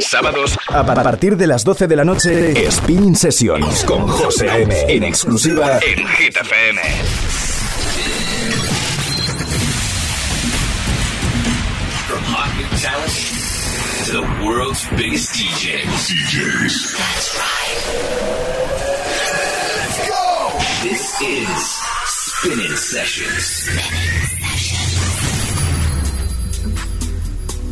Sábados a partir de las 12 de la noche, Spinning Sessions con José A.M. en exclusiva en Hit FM. From hot new talent to the world's biggest DJs. DJs. That's right. Let's go. This is Spinning Sessions.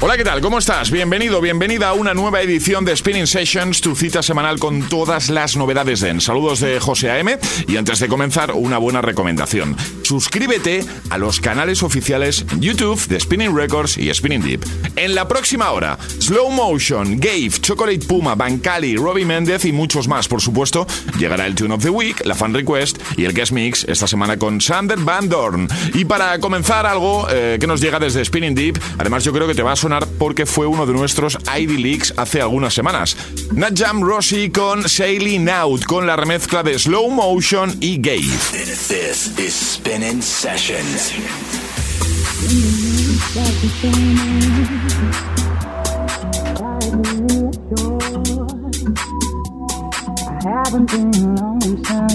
Hola, ¿qué tal? ¿Cómo estás? Bienvenido, bienvenida a una nueva edición de Spinning Sessions, tu cita semanal con todas las novedades de Saludos de José AM y antes de comenzar, una buena recomendación. Suscríbete a los canales oficiales YouTube de Spinning Records y Spinning Deep. En la próxima hora, Slow Motion, Gave, Chocolate Puma, Bancali, Robbie Méndez y muchos más, por supuesto. Llegará el Tune of the Week, la Fan Request y el Guest Mix esta semana con Sander Van Dorn. Y para comenzar algo eh, que nos llega desde Spinning Deep, además yo creo que te va a porque fue uno de nuestros ID Leaks hace algunas semanas. Najam Rossi con Sailing Out, con la remezcla de Slow Motion y Gay. This is Spinning Sessions. out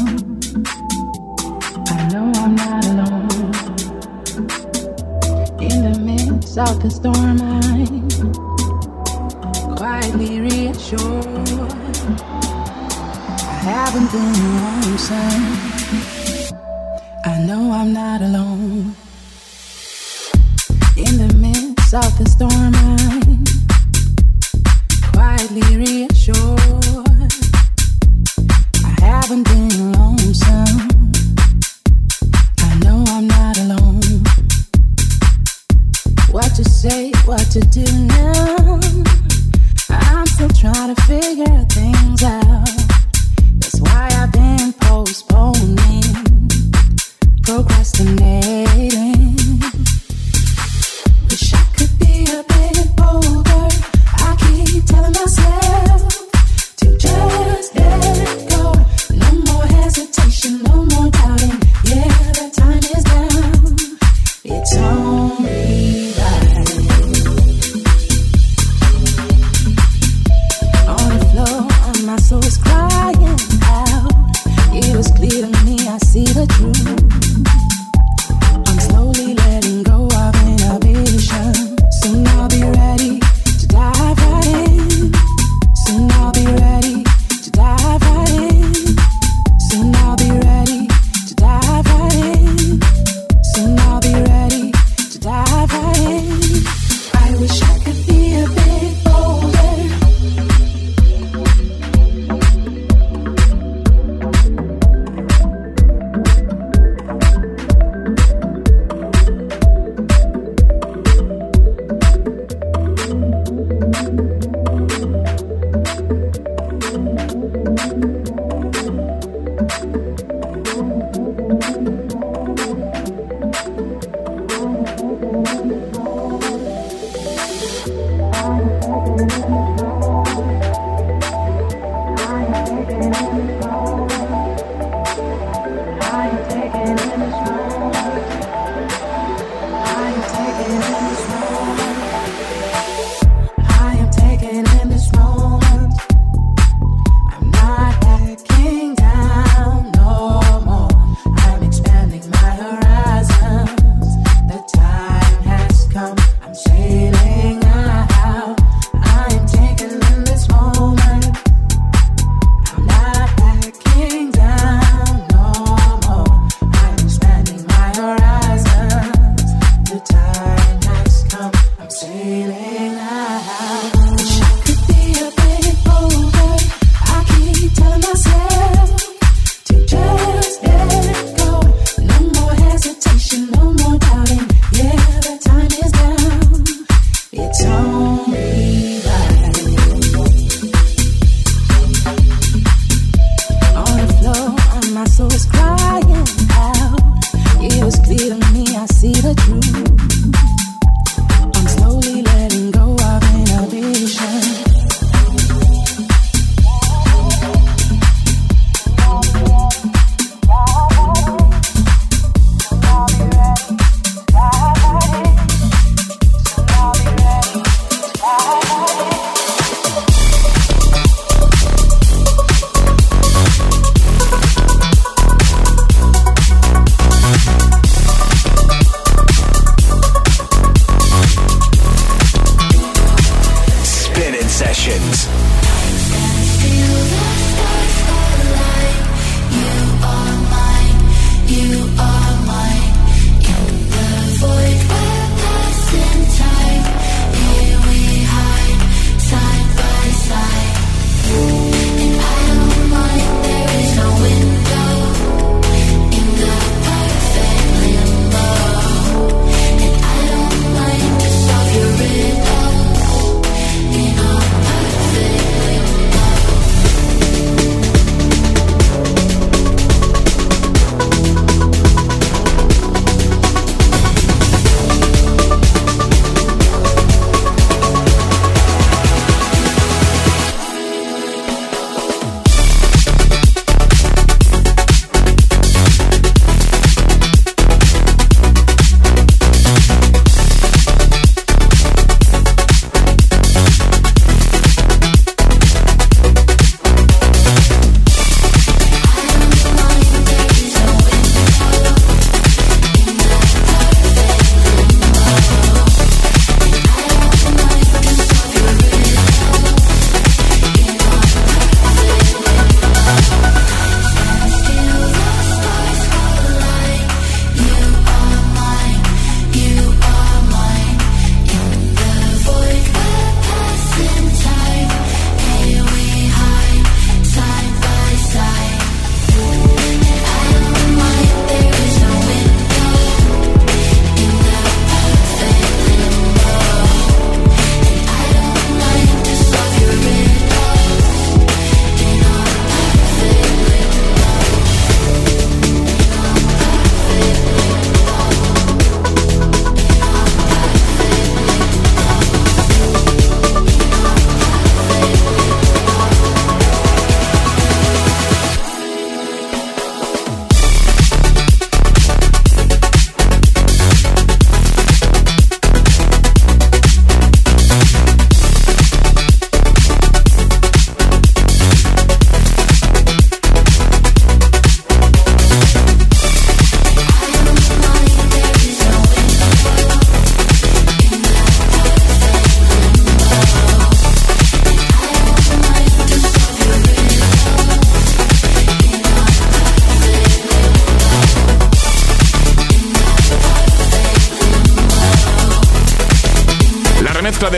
the storm, I'm quietly reassured. I haven't been alone, son. I know I'm not alone. In the midst of the storm, I'm quietly reassured. I haven't been to do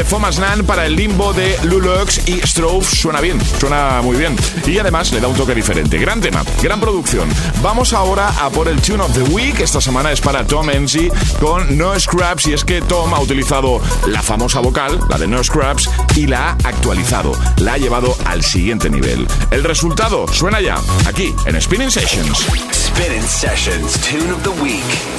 Thomas Nan para el limbo de Lulux y Strove suena bien, suena muy bien. Y además le da un toque diferente. Gran tema, gran producción. Vamos ahora a por el Tune of the Week. Esta semana es para Tom Enzi con No Scraps. Y es que Tom ha utilizado la famosa vocal, la de No Scraps, y la ha actualizado. La ha llevado al siguiente nivel. El resultado suena ya, aquí en Spinning Sessions. Spinning Sessions, Tune of the Week.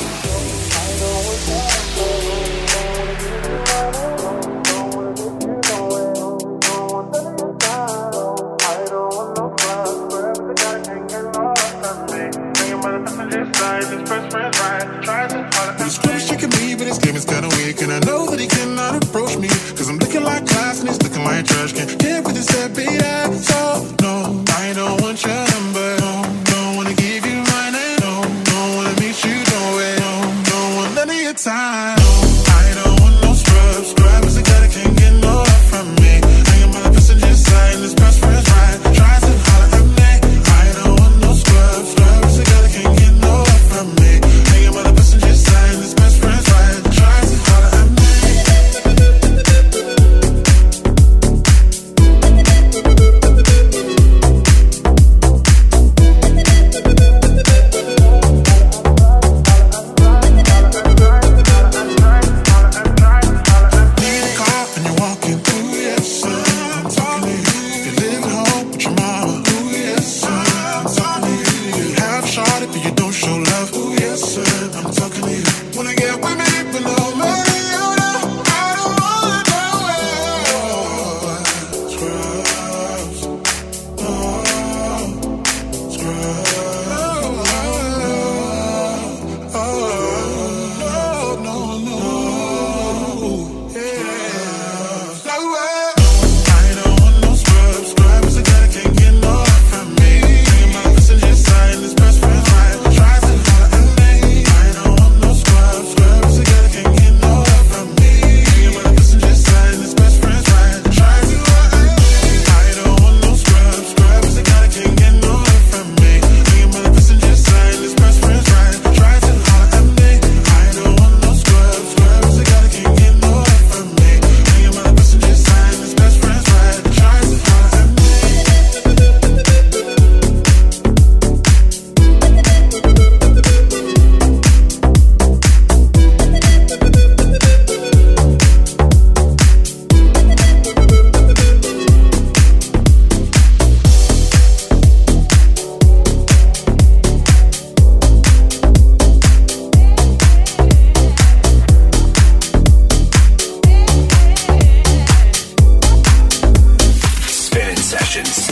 questions.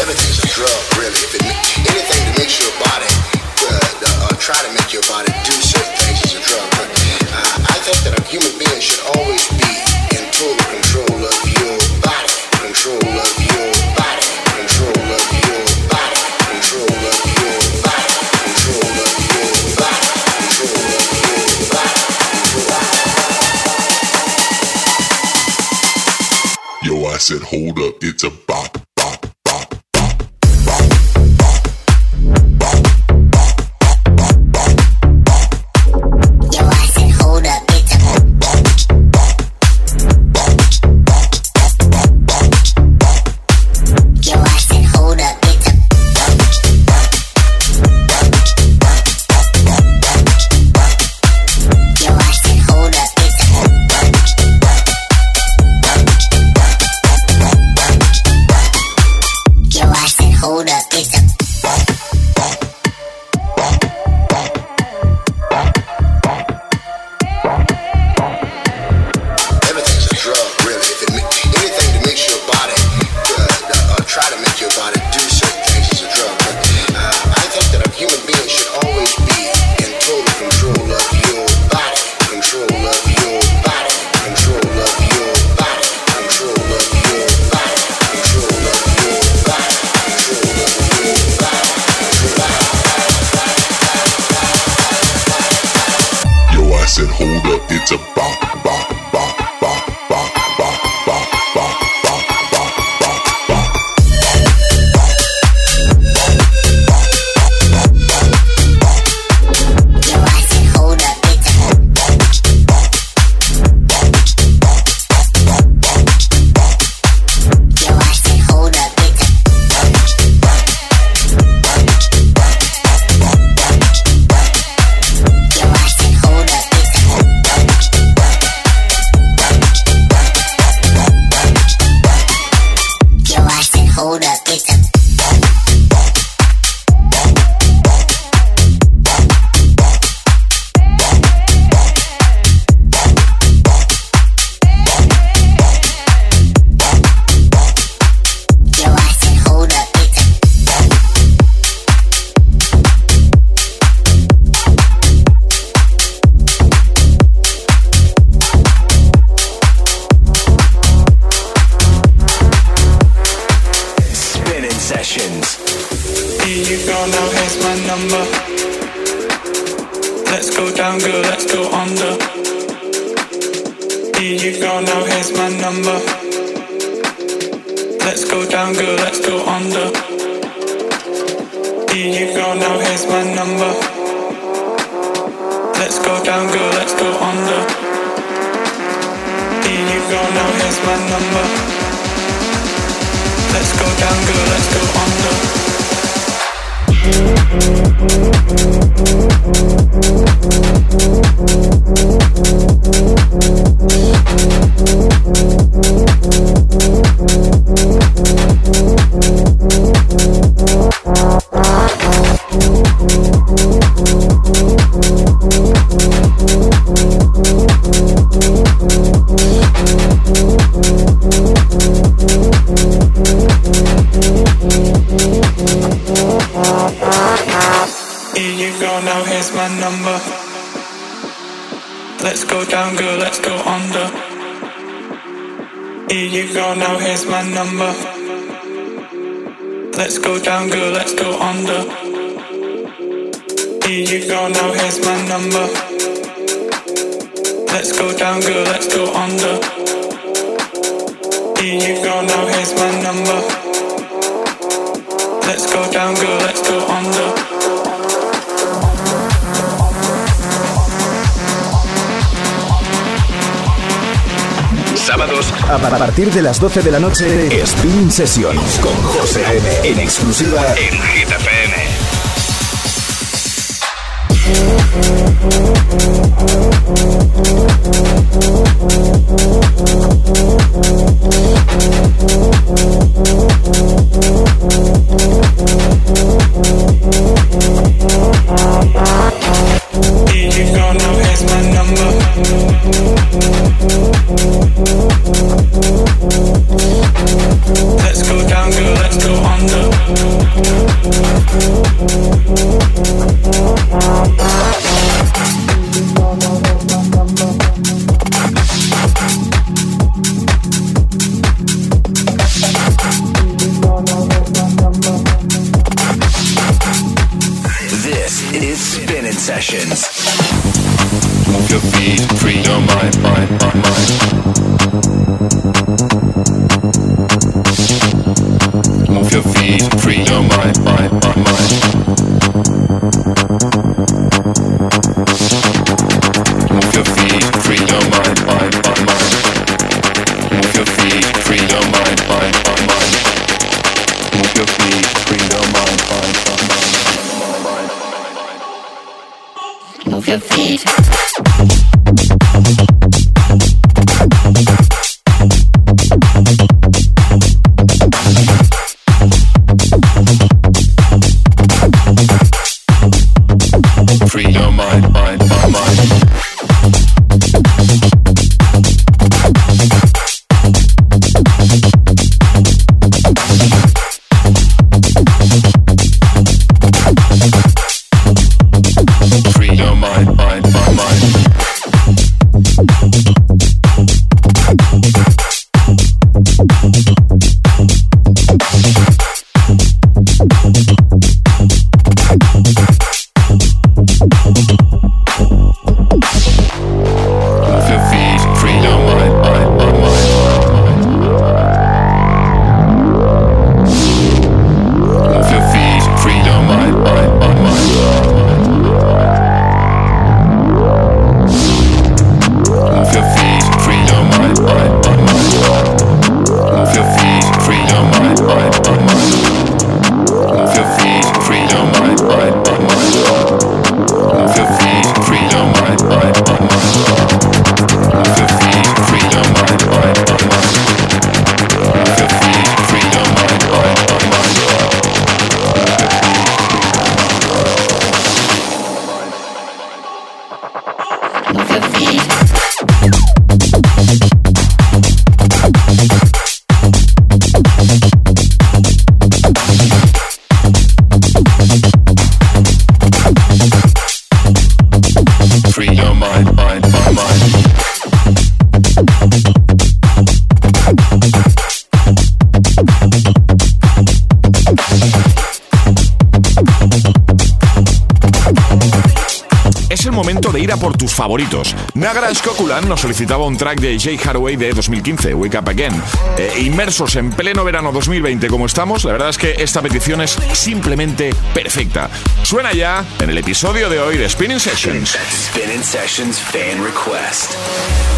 Everything's a drug, really. It, anything to make your body, uh, uh, try to make your body do certain things is a drug. But, uh, I think that a human being should always door, now here's my number. Let's go down, girl, let's go under. Here you go, now here's my number. Let's go down, girl, let's go under. Here you go, now here's my number. Let's go down, girl, let's go under. Sábados a partir de las 12 de la noche, Spin Sessions con José M. En exclusiva en Hit you my number. Let's go down, girl, let's go under. Hey. Favoritos. Nagra Skokulan nos solicitaba un track de Jay Haraway de 2015, Wake Up Again. Eh, inmersos en pleno verano 2020 como estamos, la verdad es que esta petición es simplemente perfecta. Suena ya en el episodio de hoy de Spinning Sessions. Spinning Sessions Fan Request.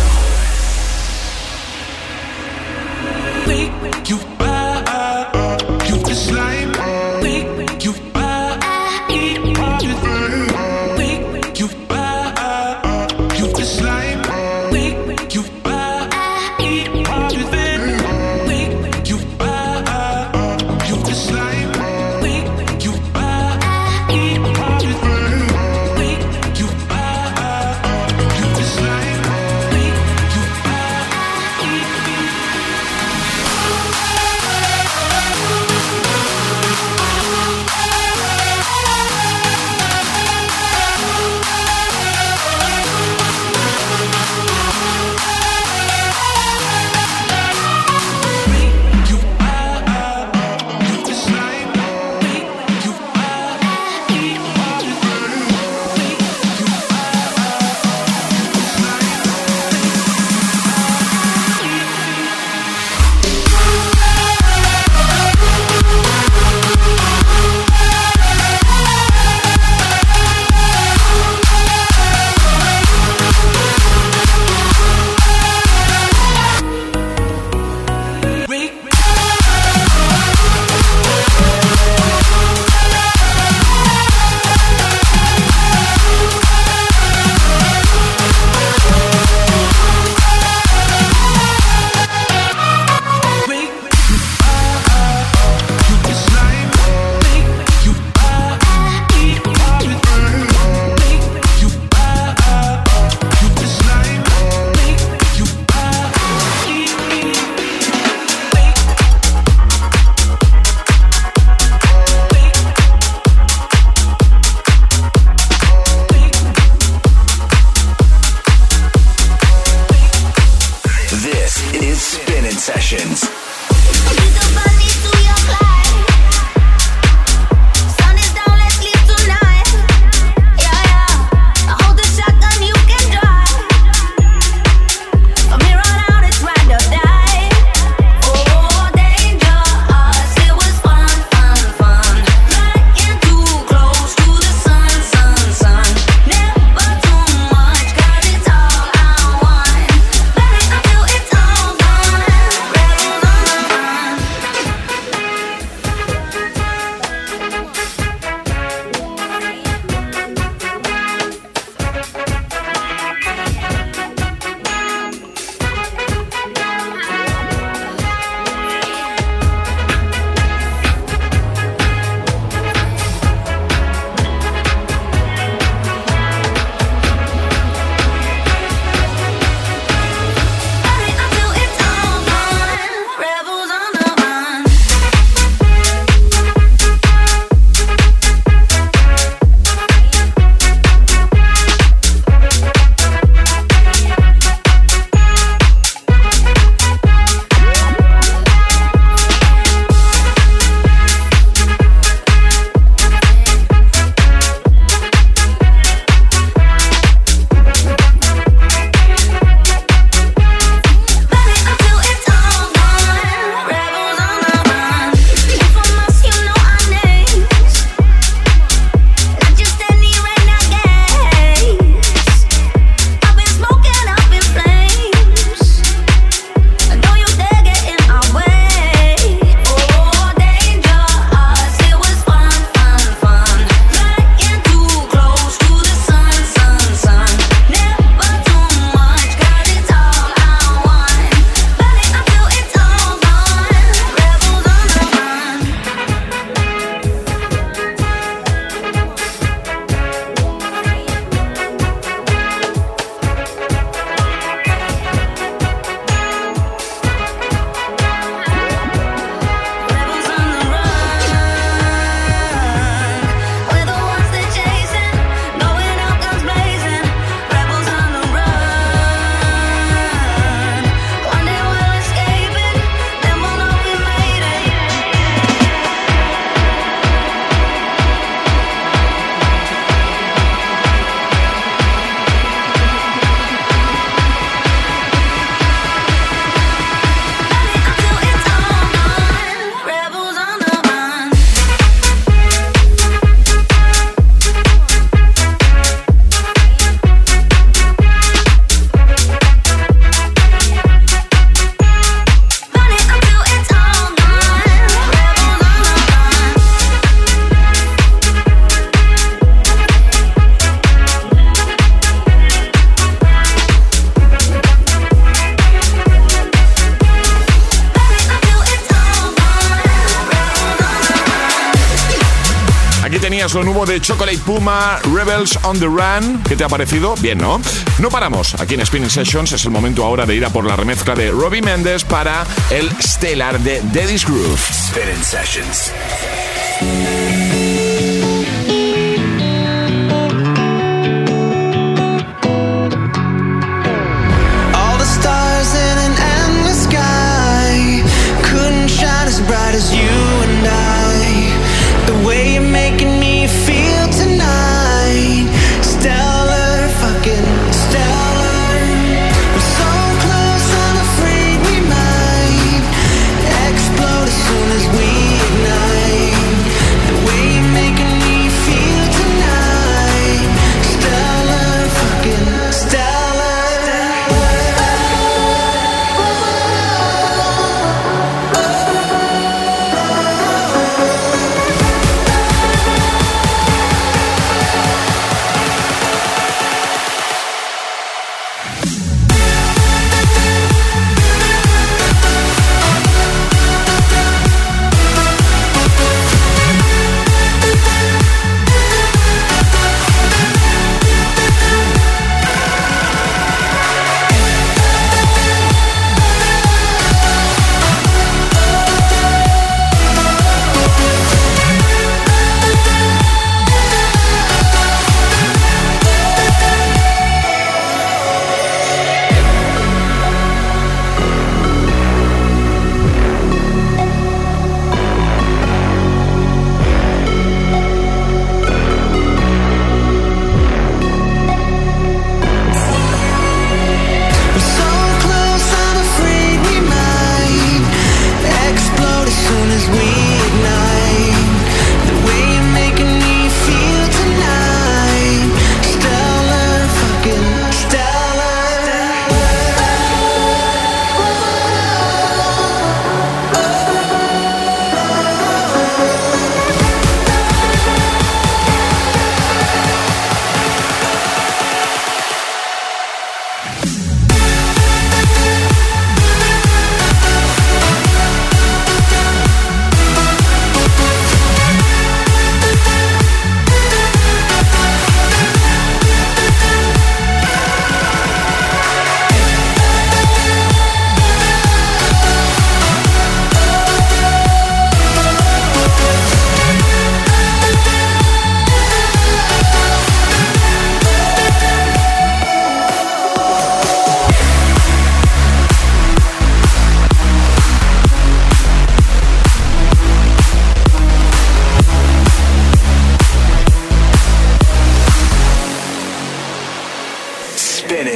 De Chocolate Puma, Rebels on the Run. ¿Qué te ha parecido? Bien, ¿no? No paramos. Aquí en Spinning Sessions es el momento ahora de ir a por la remezcla de Robbie Mendes para el Stellar de Daddy's Groove. Spinning Sessions. sessions. A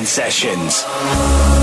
partir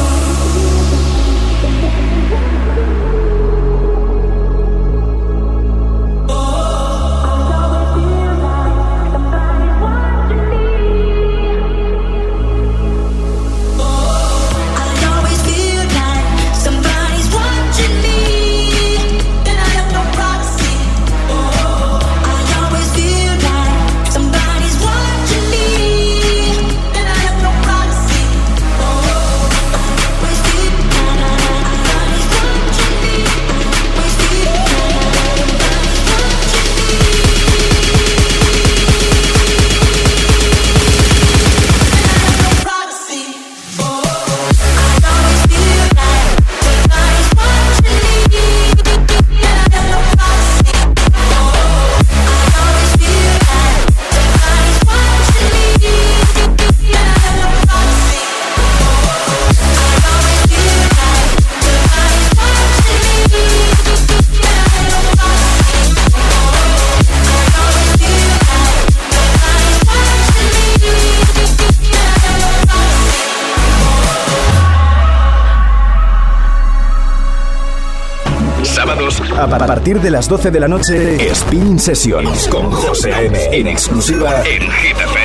de las 12 de la noche, Spin Sessions con José M. En exclusiva en GTF.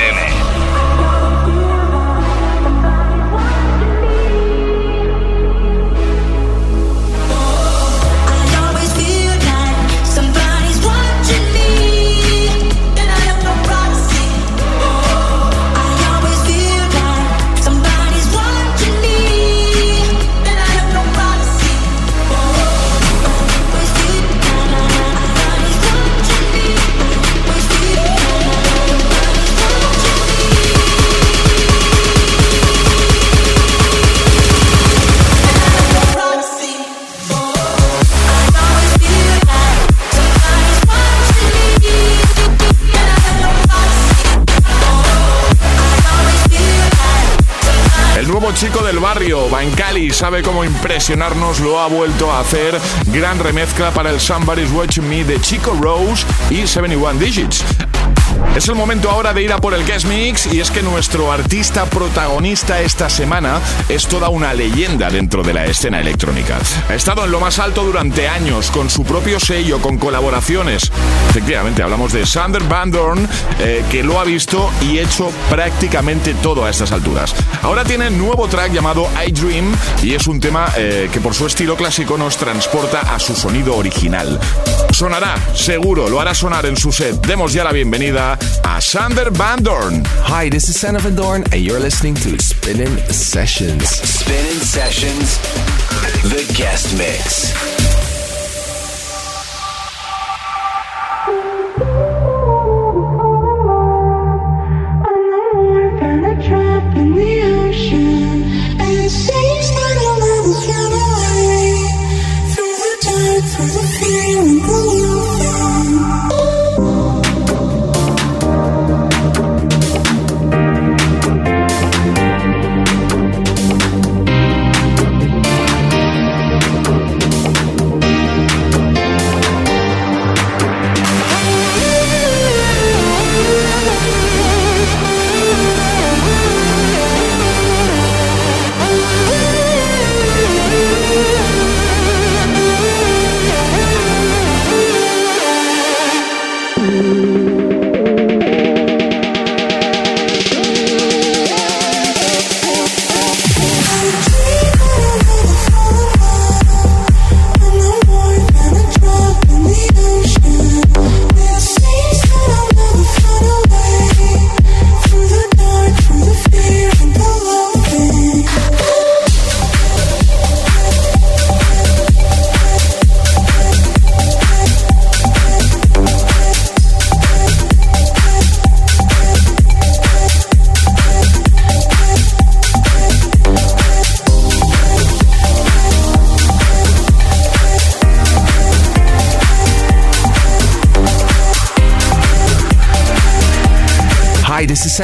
Sabe cómo impresionarnos, lo ha vuelto a hacer. Gran remezcla para el Somebody's Watching Me de Chico Rose y 71 Digits. Es el momento ahora de ir a por el guest mix y es que nuestro artista protagonista esta semana es toda una leyenda dentro de la escena electrónica. Ha estado en lo más alto durante años con su propio sello, con colaboraciones. Efectivamente, hablamos de Sander Van Dorn, eh, que lo ha visto y hecho prácticamente todo a estas alturas. Ahora tiene nuevo track llamado I Dream y es un tema eh, que por su estilo clásico nos transporta a su sonido original. Sonará, seguro, lo hará sonar en su set. Demos ya la bienvenida a Sander Van Dorn. Hi, this is Sander Van Dorn, and you're listening to Spinning Sessions. Spinning Sessions, the guest mix.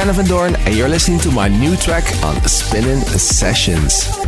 Sanne van and you're listening to my new track on Spinning Sessions.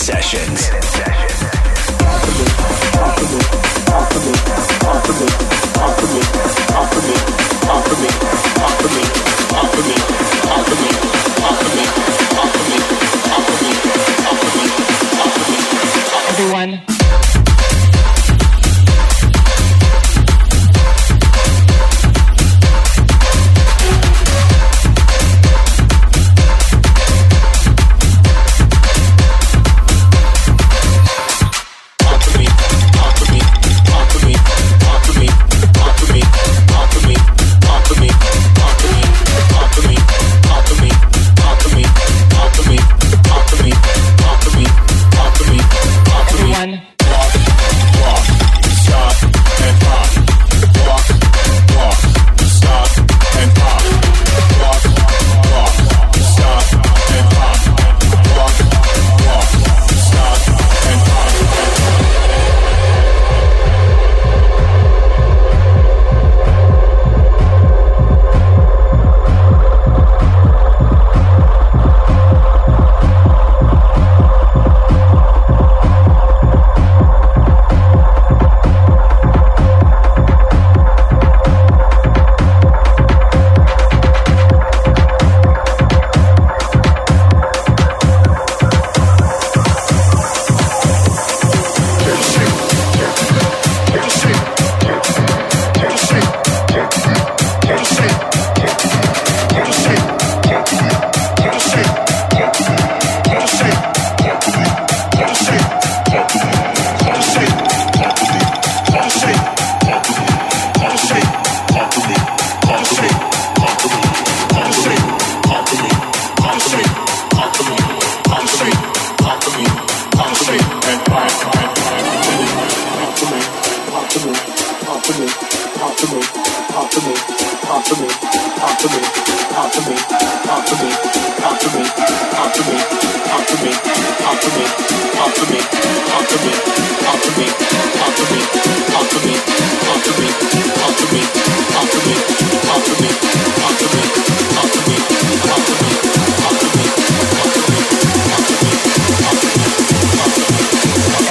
Sessions. Everyone.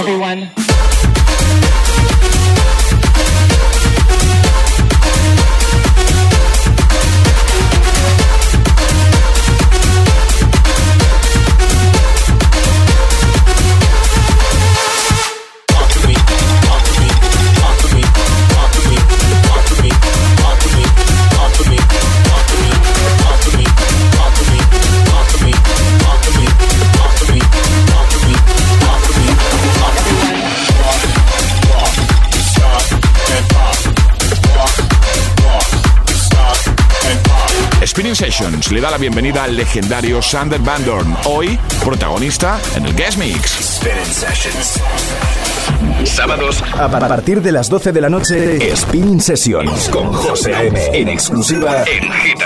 everyone. Le da la bienvenida al legendario Sander Van Dorn, hoy protagonista en el Guest Mix. Sábados a partir de las 12 de la noche, Spinning Sessions con José A.M. en exclusiva en Hit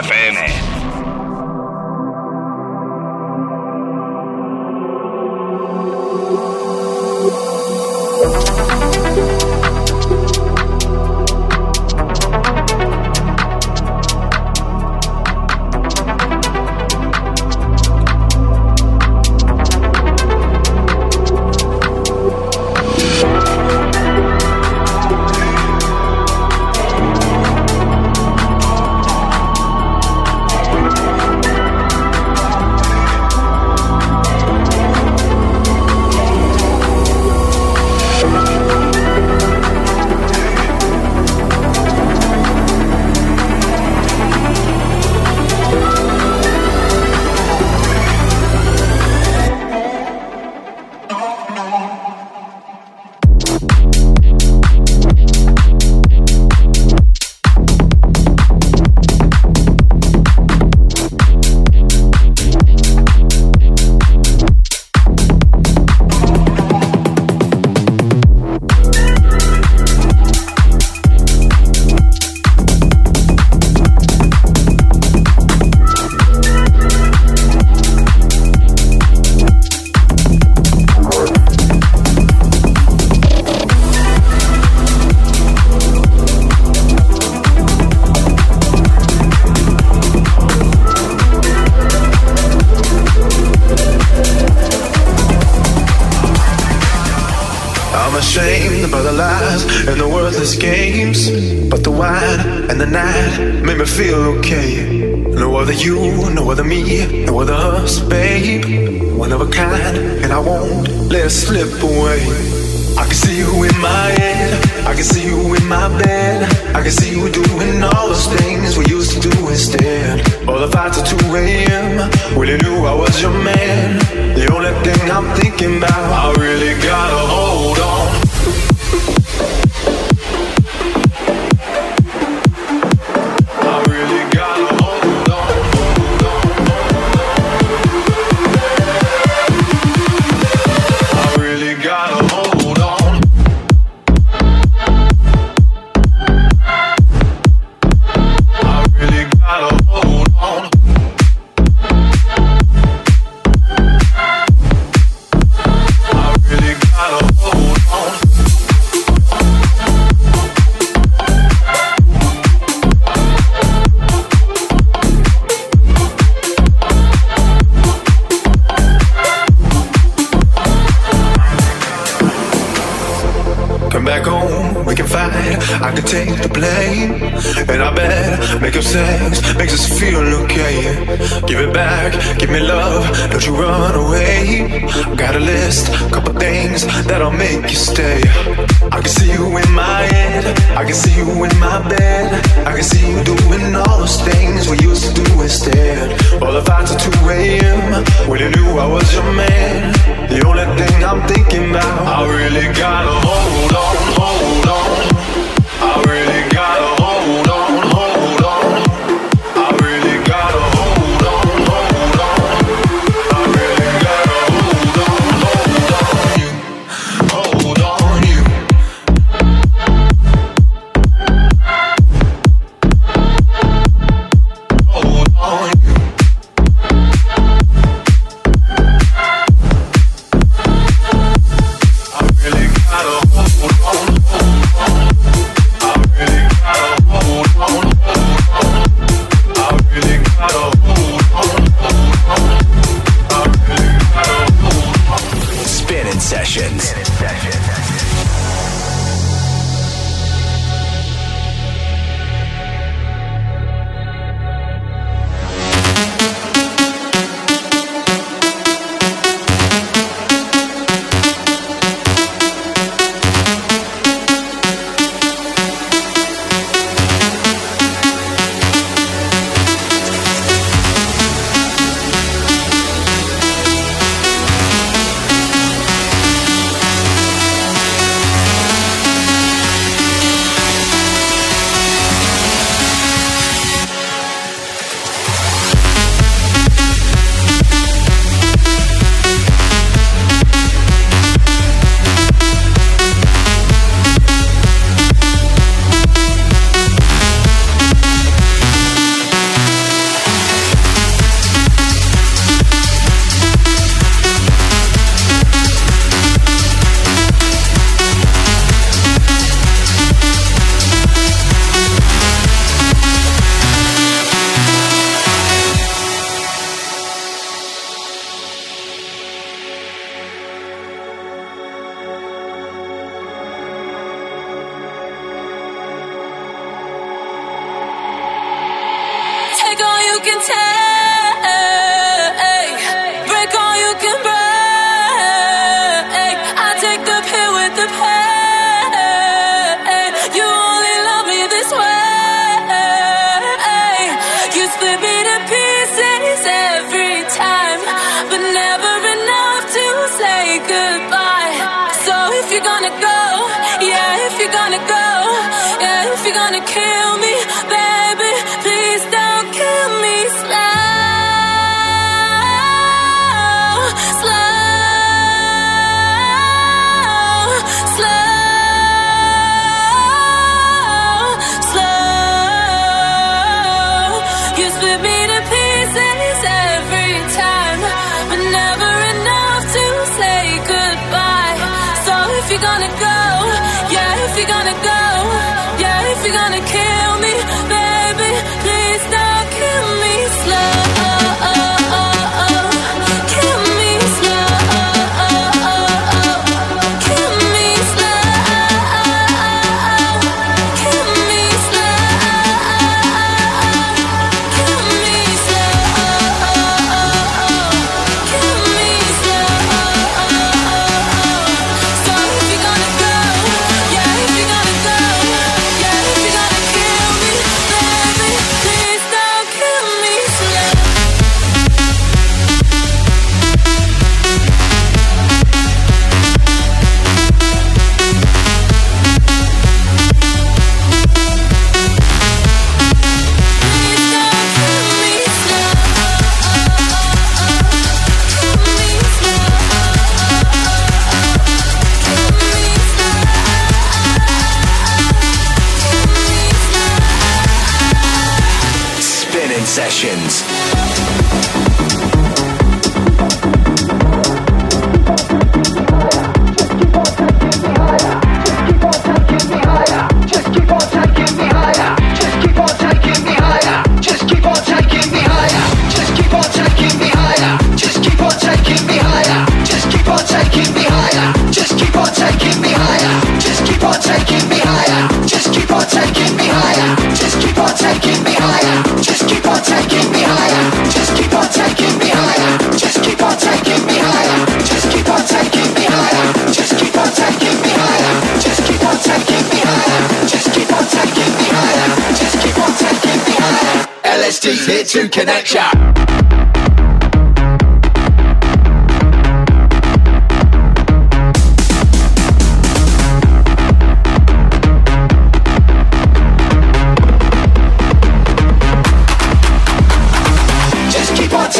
I really never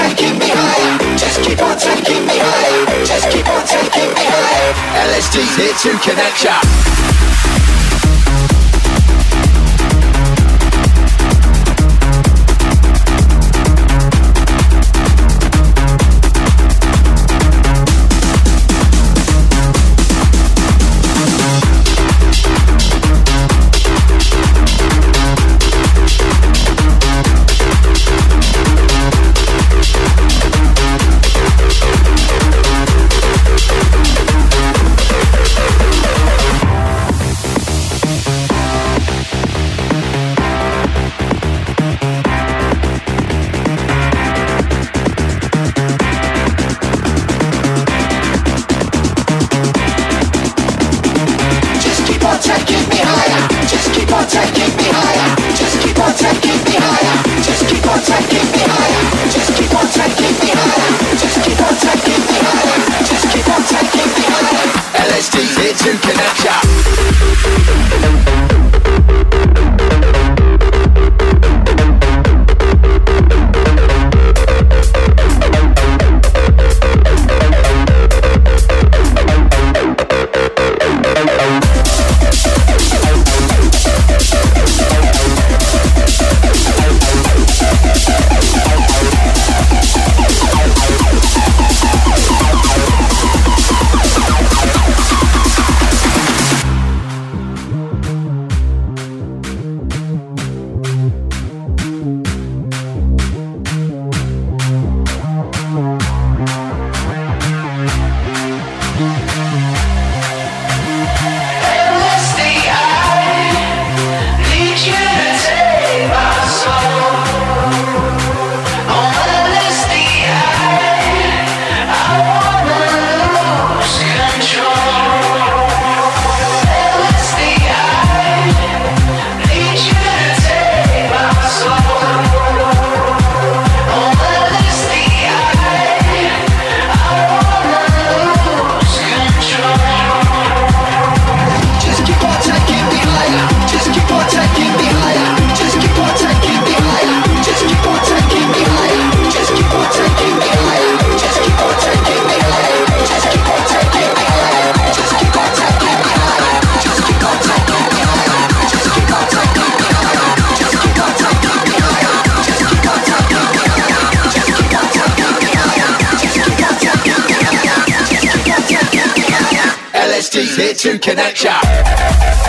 taking me higher. LSD's here to connect ya. here to connect ya.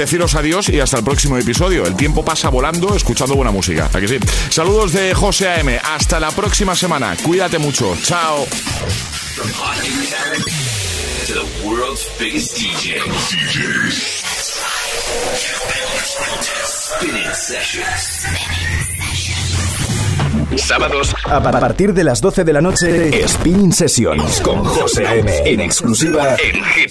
deciros adiós y hasta el próximo episodio. El tiempo pasa volando escuchando buena música. Aquí sí. Saludos de José AM. Hasta la próxima semana. Cuídate mucho. Chao. Sábados a partir de las 12 de la noche Spinning Sessions con José M en exclusiva en Hit